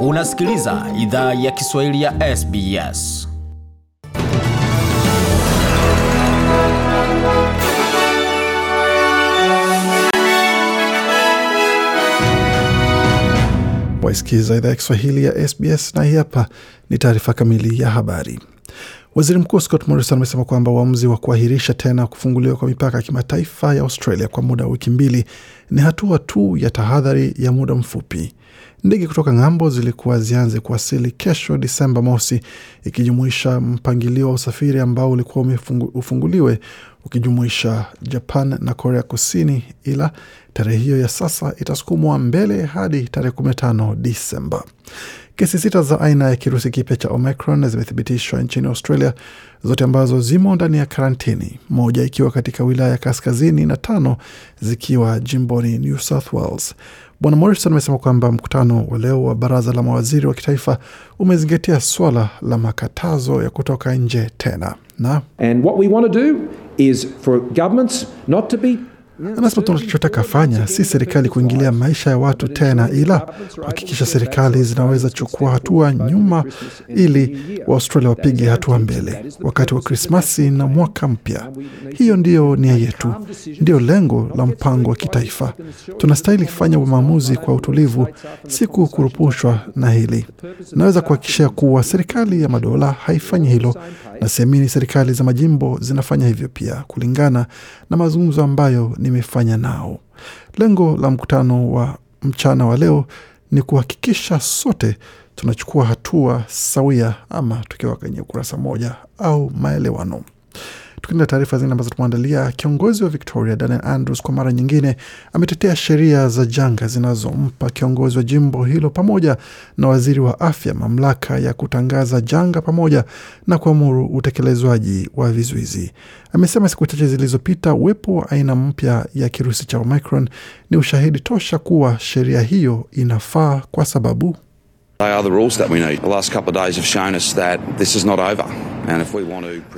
Unasikiliza idhaa ya Kiswahili ya SBS. Waisikiza idhaa ya Kiswahili ya SBS na hii hapa ni taarifa kamili ya habari. Waziri Mkuu Scott Morrison amesema kwamba uamuzi wa kuahirisha tena kufunguliwa kwa mipaka ya kimataifa ya Australia kwa muda wa wiki mbili ni hatua tu ya tahadhari ya muda mfupi. Ndege kutoka ng'ambo zilikuwa zianze kuwasili kesho Disemba mosi, ikijumuisha mpangilio wa usafiri ambao ulikuwa ufunguliwe ukijumuisha Japan na Korea Kusini, ila tarehe hiyo ya sasa itasukumwa mbele hadi tarehe 15 Disemba. Kesi sita za aina ya kirusi kipya cha Omicron zimethibitishwa nchini Australia, zote ambazo zimo ndani ya karantini, moja ikiwa katika wilaya ya kaskazini na tano zikiwa jimboni New South Wales. Bwana Morrison amesema kwamba mkutano wa leo wa baraza la mawaziri wa kitaifa umezingatia swala la makatazo ya kutoka nje tena. Na And what we Anasema tunachotaka fanya si serikali kuingilia maisha ya watu tena, ila kuhakikisha serikali zinaweza chukua hatua nyuma ili Waaustralia wapige hatua mbele wakati wa Krismasi na mwaka mpya. Hiyo ndiyo nia yetu, ndiyo lengo la mpango wa kitaifa. Tunastahili kufanya maamuzi kwa utulivu, si kukurupushwa na hili. Naweza kuhakikishia kuwa serikali ya madola haifanyi hilo, na siamini serikali za majimbo zinafanya hivyo pia, kulingana na mazungumzo ambayo nimefanya nao. Lengo la mkutano wa mchana wa leo ni kuhakikisha sote tunachukua hatua sawia, ama tukiwa kwenye ukurasa moja au maelewano. Tukienda taarifa zingine ambazo tumeandalia, kiongozi wa Victoria Daniel Andrews kwa mara nyingine ametetea sheria za janga zinazompa kiongozi wa jimbo hilo pamoja na waziri wa afya mamlaka ya kutangaza janga pamoja na kuamuru utekelezwaji wa vizuizi. Amesema siku chache zilizopita uwepo wa aina mpya ya kirusi cha Omicron ni ushahidi tosha kuwa sheria hiyo inafaa kwa sababu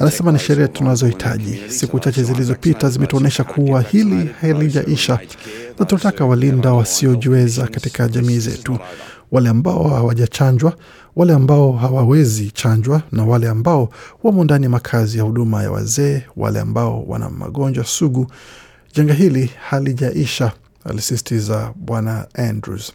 Anasema ni sheria tunazohitaji. Siku chache zilizopita zimetuonyesha kuwa hili halijaisha, na tunataka walinda wasiojiweza katika jamii zetu, wale ambao hawajachanjwa, wale ambao hawawezi chanjwa, na wale ambao wamo ndani ya makazi ya huduma ya wazee, wale ambao wana magonjwa sugu. Janga hili halijaisha, alisisitiza Bwana Andrews.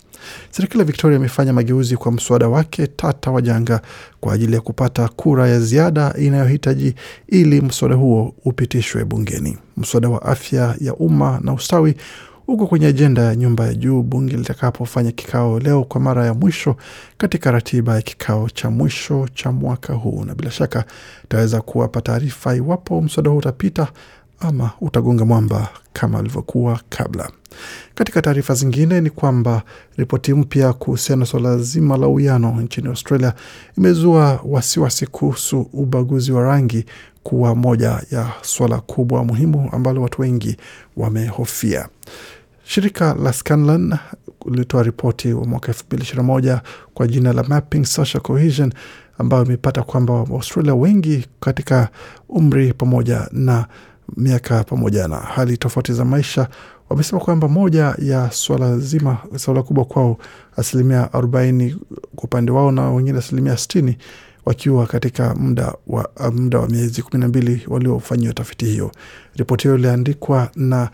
Serikali ya Victoria imefanya mageuzi kwa mswada wake tata wa janga kwa ajili ya kupata kura ya ziada inayohitaji ili mswada huo upitishwe bungeni. Mswada wa afya ya umma na ustawi uko kwenye ajenda ya nyumba ya juu bunge litakapofanya kikao leo kwa mara ya mwisho katika ratiba ya kikao cha mwisho cha mwaka huu, na bila shaka itaweza kuwapa taarifa iwapo mswada huu utapita ama utagonga mwamba kama alivyokuwa kabla. Katika taarifa zingine ni kwamba ripoti mpya kuhusiana na suala zima la uwiano nchini Australia imezua wasiwasi kuhusu ubaguzi wa rangi kuwa moja ya suala kubwa muhimu ambalo watu wengi wamehofia. Shirika la Scanlan lilitoa ripoti wa mwaka elfu mbili ishirini na moja kwa jina la Mapping Social Cohesion ambayo imepata kwamba Waaustralia wengi katika umri pamoja na miaka pamoja na hali tofauti za maisha wamesema kwamba moja ya swala zima swala kubwa kwao asilimia arobaini kwa upande wao na wengine asilimia sitini wakiwa katika muda wa, muda wa miezi kumi na mbili waliofanyiwa tafiti hiyo. Ripoti hiyo iliandikwa na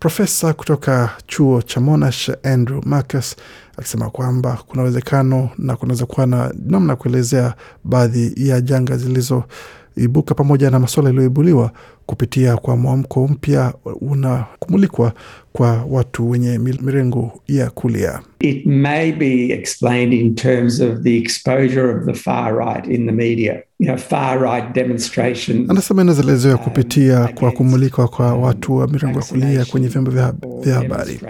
profesa kutoka chuo cha Monash Andrew Marcus akisema kwamba kuna uwezekano na kunaweza kuwa na namna kuelezea baadhi ya janga zilizoibuka pamoja na masuala yaliyoibuliwa kupitia kwa mwamko mpya unakumulikwa kwa watu wenye mirengo ya kulia. It may be explained in terms of the exposure of the far right in the media. You know, far right demonstrations. Anasema inaelezewa kupitia kwa kumulikwa kwa watu wa mirengo ya kulia kwenye vyombo vya, vya habari,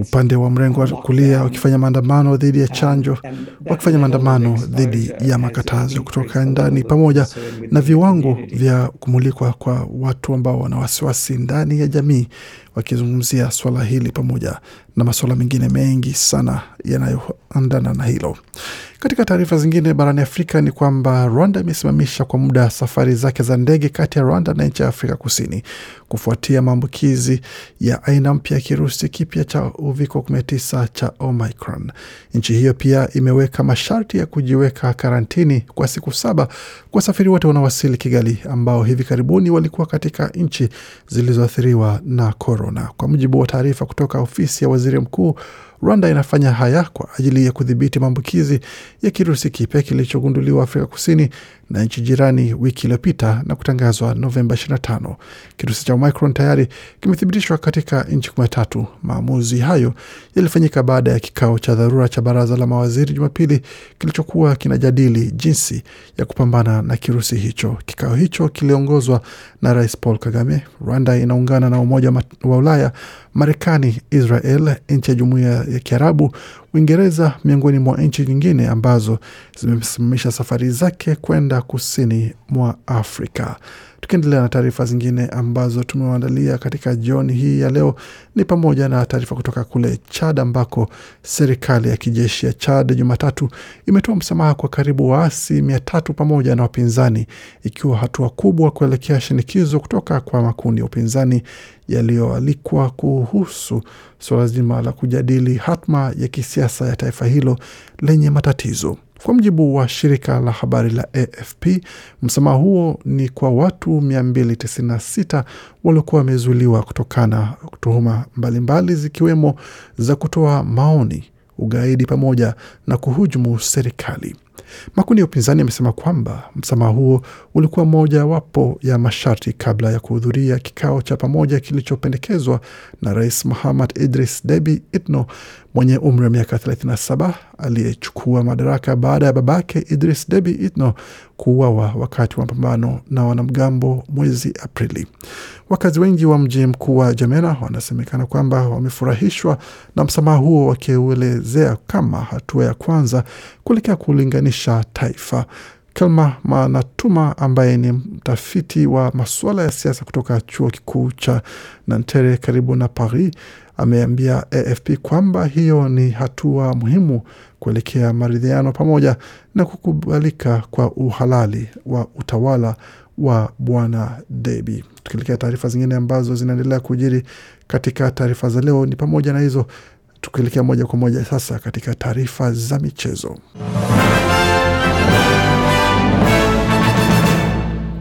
upande wa mrengo wa kulia wakifanya maandamano dhidi ya chanjo, wakifanya maandamano dhidi ya makatazo kutoka ndani, pamoja na viwango vya kumulikwa kwa watu ambao wana wasiwasi ndani ya jamii, wakizungumzia swala hili pamoja na masuala mengine mengi sana yanayoandana na hilo. Katika taarifa zingine barani Afrika ni kwamba Rwanda imesimamisha kwa muda safari zake za ndege kati ya Rwanda na nchi ya Afrika Kusini kufuatia maambukizi ya aina mpya ya kirusi kipya cha uviko 19 cha Omicron. Nchi hiyo pia imeweka masharti ya kujiweka karantini kwa siku saba kwa wasafiri wote wanaowasili Kigali ambao hivi karibuni walikuwa katika nchi zilizoathiriwa na korona. Kwa mujibu wa taarifa kutoka ofisi ya waziri mkuu, Rwanda inafanya haya kwa ajili ya kudhibiti maambukizi ya kirusi kipya kilichogunduliwa Afrika Kusini na nchi jirani wiki iliyopita na kutangazwa Novemba 25. Kirusi cha Omicron tayari kimethibitishwa katika nchi kumi na tatu. Maamuzi hayo yalifanyika baada ya kikao cha dharura cha baraza la mawaziri Jumapili kilichokuwa kinajadili jinsi ya kupambana na kirusi hicho. Kikao hicho kiliongozwa na Rais Paul Kagame. Rwanda inaungana na Umoja wa Ulaya, Marekani, Israel, nchi ya Jumuiya ya Kiarabu, Uingereza, miongoni mwa nchi nyingine ambazo zimesimamisha safari zake kwenda kusini mwa Afrika. Tukiendelea na taarifa zingine ambazo tumewaandalia katika jioni hii ya leo ni pamoja na taarifa kutoka kule Chad ambako serikali ya kijeshi ya Chad Jumatatu imetoa msamaha kwa karibu waasi mia tatu pamoja na wapinzani, ikiwa hatua kubwa kuelekea shinikizo kutoka kwa makundi ya upinzani yaliyoalikwa kuhusu suala zima la kujadili hatma ya kisiasa ya taifa hilo lenye matatizo. Kwa mujibu wa shirika la habari la AFP, msamaha huo ni kwa watu 296 waliokuwa wamezuiliwa kutokana tuhuma mbalimbali zikiwemo za kutoa maoni, ugaidi pamoja na kuhujumu serikali. Makundi ya upinzani yamesema kwamba msamaha huo ulikuwa mojawapo ya masharti kabla ya kuhudhuria kikao cha pamoja kilichopendekezwa na Rais Muhammad Idris Deby Itno mwenye umri wa miaka 37 aliyechukua madaraka baada ya babake Idris Deby Itno kuuawa wakati wa mapambano na wanamgambo mwezi Aprili. Wakazi wengi wa mji mkuu wa Jamena wanasemekana kwamba wamefurahishwa na msamaha huo, wakiuelezea kama hatua ya kwanza kuelekea kulinganisha taifa. Kelma Manatuma ambaye ni mtafiti wa masuala ya siasa kutoka chuo kikuu cha Nanterre karibu na Paris ameambia AFP kwamba hiyo ni hatua muhimu kuelekea maridhiano pamoja na kukubalika kwa uhalali wa utawala wa Bwana Deby. Tukielekea taarifa zingine ambazo zinaendelea kujiri katika taarifa za leo ni pamoja na hizo, tukielekea moja kwa moja sasa katika taarifa za michezo.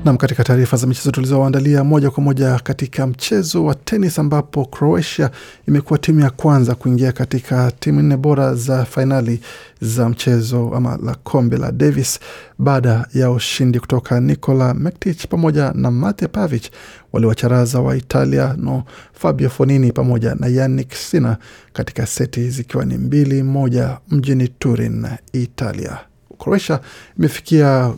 Nam, katika taarifa za michezo tulizoandalia moja kwa moja katika mchezo wa tenis, ambapo Croatia imekuwa timu ya kwanza kuingia katika timu nne bora za fainali za mchezo ama la kombe la Davis baada ya ushindi kutoka Nikola Mektic pamoja na Mate Pavic waliwacharaza wa Italia no Fabio Fonini pamoja na Yannick Sinner katika seti zikiwa ni mbili moja mjini Turin, Italia. Croatia imefikia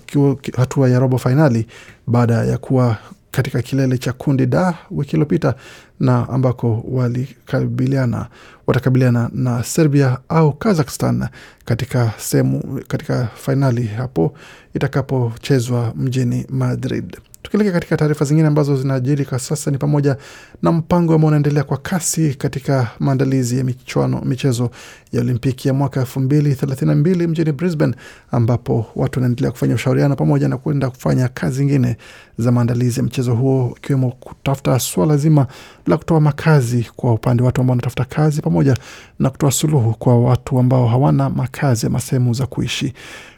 hatua ya robo fainali baada ya kuwa katika kilele cha kundi da wiki iliyopita na ambako walikabiliana watakabiliana na Serbia au Kazakhstan katika sehemu katika fainali hapo itakapochezwa mjini Madrid. Tukielekea katika taarifa zingine ambazo zinajiri kwa sasa ni pamoja na mpango ambao unaendelea kwa kasi katika maandalizi ya michuano michezo ya Olimpiki ya mwaka elfu mbili thelathini na mbili mjini Brisbane, ambapo watu wanaendelea kufanya ushauriano pamoja na kuenda kufanya kazi zingine za maandalizi ya mchezo huo, ikiwemo kutafuta suala zima la kutoa makazi kwa upande wa watu ambao wanatafuta kazi pamoja na kutoa suluhu kwa watu ambao hawana makazi ama sehemu za kuishi.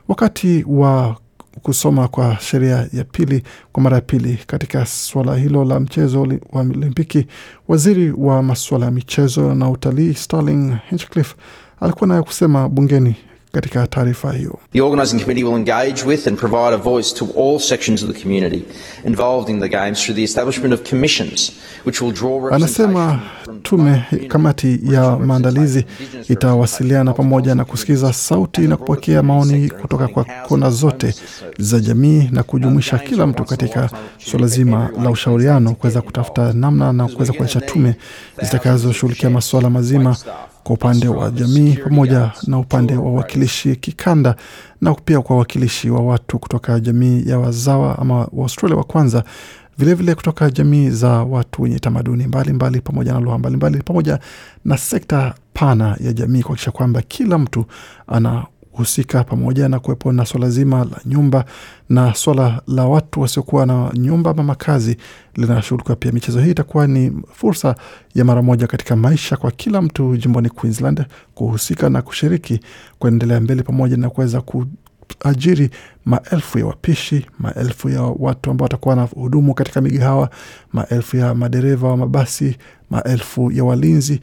Wakati wa kusoma kwa sheria ya pili kwa mara ya pili katika suala hilo la mchezo wa Olimpiki. Waziri wa masuala ya michezo na utalii Starling Hinchcliffe alikuwa nayo kusema bungeni katika taarifa hiyo. The organising committee will engage with and provide a voice to all sections of the community involved in the games through the establishment of commissions which will draw Anasema tume kamati ya maandalizi itawasiliana pamoja na kusikiza sauti na kupokea maoni kutoka kwa kona zote za jamii na kujumuisha kila mtu katika suala zima la ushauriano, kuweza kutafuta namna na kuweza kuonyesha tume zitakazoshughulikia masuala mazima kwa upande wa jamii pamoja na upande wa wakilishi kikanda na pia kwa wakilishi wa watu kutoka jamii ya wazawa ama Waaustralia wa kwanza vilevile vile kutoka jamii za watu wenye tamaduni mbalimbali pamoja na lugha mbalimbali pamoja na sekta pana ya jamii kuhakikisha kwamba kila mtu ana husika pamoja na kuwepo na swala zima la nyumba na swala la watu wasiokuwa na nyumba ama makazi linashughulikiwa pia. Michezo hii itakuwa ni fursa ya mara moja katika maisha kwa kila mtu jimboni Queensland kuhusika na kushiriki kuendelea mbele pamoja na kuweza kuajiri maelfu ya wapishi, maelfu ya watu ambao watakuwa na hudumu katika migahawa, maelfu ya madereva wa mabasi, maelfu ya walinzi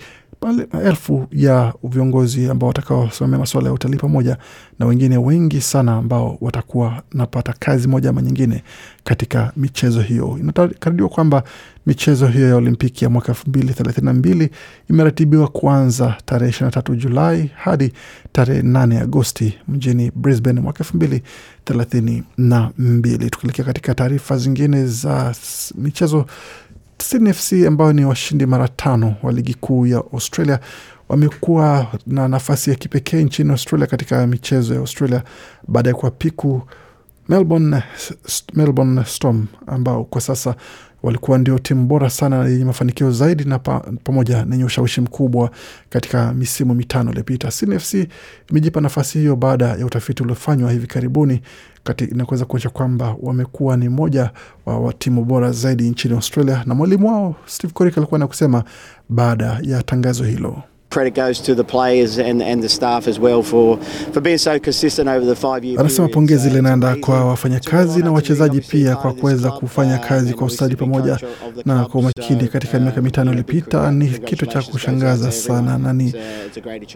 maelfu ya viongozi ambao watakaosimamia masuala ya utalii pamoja na wengine wengi sana ambao watakuwa napata kazi moja ama nyingine katika michezo hiyo. Inakadiriwa kwamba michezo hiyo ya Olimpiki ya mwaka elfu mbili thelathini na mbili imeratibiwa kuanza tarehe ishirini na tatu Julai hadi tarehe nane Agosti mjini Brisbane mwaka elfu mbili thelathini na mbili. Tukielekea katika taarifa zingine za michezo Sydney FC ambao ni washindi mara tano wa ligi kuu ya Australia wamekuwa na nafasi ya kipekee nchini Australia katika michezo ya Australia baada ya kuwapiku Melbourne, Melbourne Storm ambao kwa sasa walikuwa ndio timu bora sana yenye mafanikio zaidi na pa, pamoja na yenye ushawishi mkubwa katika misimu mitano iliyopita. Sydney FC imejipa nafasi hiyo baada ya utafiti uliofanywa hivi karibuni na kuweza kuonyesha kwamba wamekuwa ni moja wa, wa timu bora zaidi nchini Australia, na mwalimu wao Steve Coric alikuwa na kusema baada ya tangazo hilo. Anasema pongezi linaenda kwa wafanyakazi na wachezaji pia kwa kuweza kufanya kazi kwa ustadi pamoja na kwa umakini katika miaka mitano iliyopita. Ni kitu cha kushangaza sana na ni,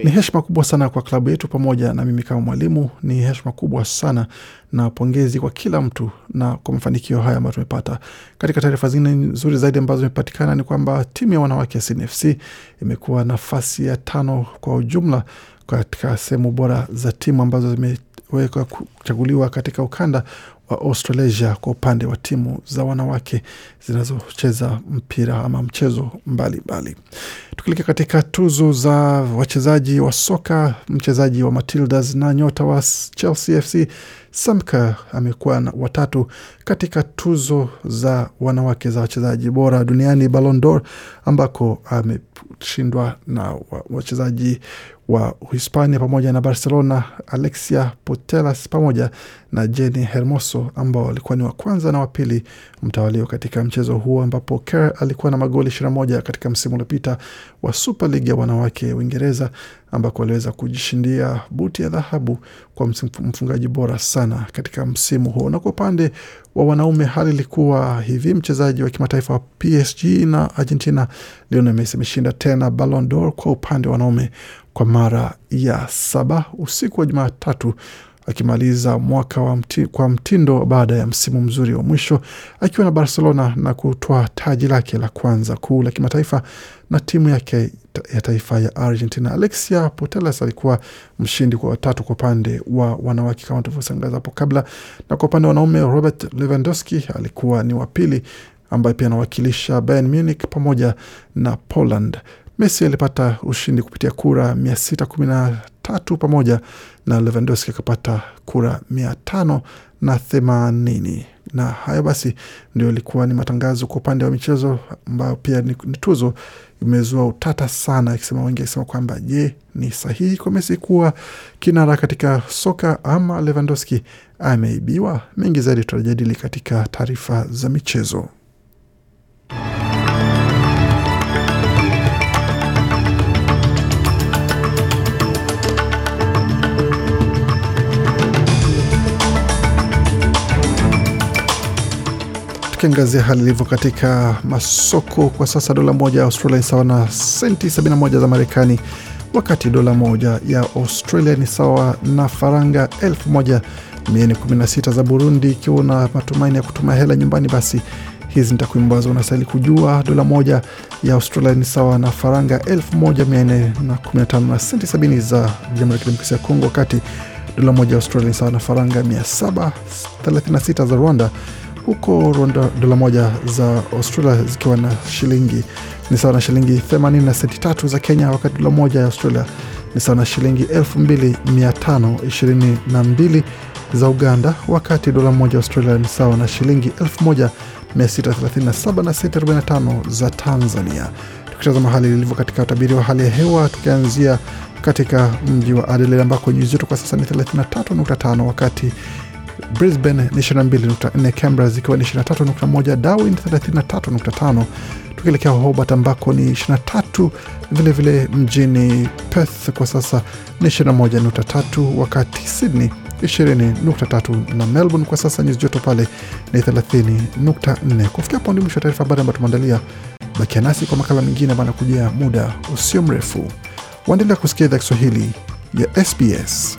ni heshima kubwa sana kwa klabu yetu pamoja na mimi kama mwalimu. Ni heshima kubwa sana na pongezi kwa kila mtu na kwa mafanikio haya ambayo tumepata. Katika taarifa zingine nzuri zaidi ambazo zimepatikana ni kwamba timu ya wanawake ya Sydney FC imekuwa nafasi ya tano kwa ujumla katika sehemu bora za timu ambazo zimewekwa kuchaguliwa katika ukanda wa Australasia kwa upande wa timu za wanawake zinazocheza mpira ama mchezo mbalimbali. Tukilekea katika tuzo za wachezaji wa soka, mchezaji wa Matildas na nyota wa Chelsea FC Samka amekuwa watatu katika tuzo za wanawake za wachezaji bora duniani Ballon d'Or, ambako ameshindwa na wachezaji wa Hispania pamoja na Barcelona Alexia Putellas pamoja na Jenny Hermoso ambao walikuwa ni wa kwanza na wa pili mtawalio katika mchezo huo, ambapo Kerr alikuwa na magoli 21 katika msimu uliopita wa Super League ya wanawake Uingereza, ambako waliweza kujishindia buti ya dhahabu kwa mfungaji bora sana katika msimu huo. Na kwa upande wa wanaume hali ilikuwa hivi: mchezaji wa kimataifa wa PSG na Argentina Lionel Messi ameshinda tena Ballon d'Or kwa upande wa wanaume kwa mara ya saba usiku wa Jumatatu akimaliza mwaka wa mti, kwa mtindo baada ya msimu mzuri wa mwisho akiwa na Barcelona na kutoa taji lake la kwanza kuu la kimataifa na timu yake ya taifa ya Argentina. Alexia Putellas alikuwa mshindi kwa watatu kwa upande wa wanawake kama tulivyotangaza hapo kabla, na kwa upande wa wanaume Robert Lewandowski alikuwa ni wa pili ambaye pia anawakilisha Bayern Munich pamoja na Poland. Messi alipata ushindi kupitia kura mia sita kumi na tatu pamoja na Lewandowski akapata kura mia tano na themanini na hayo basi ndio ilikuwa ni matangazo kwa upande wa michezo ambayo pia ni, tuzo imezua utata sana, akisema wengi akisema kwamba je, ni sahihi kwa Messi kuwa kinara katika soka ama Lewandowski ameibiwa? Mengi zaidi tutajadili katika taarifa za michezo. Tukiangazia hali ilivyo katika masoko kwa sasa, dola moja ya Australia ni sawa na senti 71 za Marekani, wakati dola moja ya Australia ni sawa na faranga 1416 za Burundi. Ikiwa una matumaini ya kutuma hela nyumbani, basi hizi ni takwimu ambazo unastahili kujua. Dola moja ya Australia ni sawa na faranga 1415 na senti 70 za Jamhuri ya Kidemokrasia ya Kongo, wakati dola moja ya Australia ni sawa na faranga 736 za Rwanda huko Rwanda dola moja za Australia zikiwa na shilingi ni sawa na shilingi 80 na senti tatu za Kenya, wakati dola moja ya Australia ni sawa na shilingi 2522 za Uganda, wakati dola moja ya Australia ni sawa na shilingi 1637 na senti 45 za Tanzania. Tukitazama hali ilivyo katika utabiri wa hali ya hewa, tukianzia katika mji wa Adelaide ambako nyuzi joto kwa sasa ni 33.5 wakati Brisbane ni 22.4, Canberra zikiwa ni 23.1, Darwin 33.5, tukielekea Hobart ambako ni 23, vilevile vile mjini Perth kwa sasa ni 21.3, wakati Sydney 20.3 na Melbourne kwa sasa nyuzi joto pale ni 30.4. Kufikia hapo ndio mwisho wa taarifa habari ambayo tumeandalia. Bakia nasi kwa makala mengine ambayo anakujia muda usio mrefu. Waendelea kusikia idhaa Kiswahili ya SBS.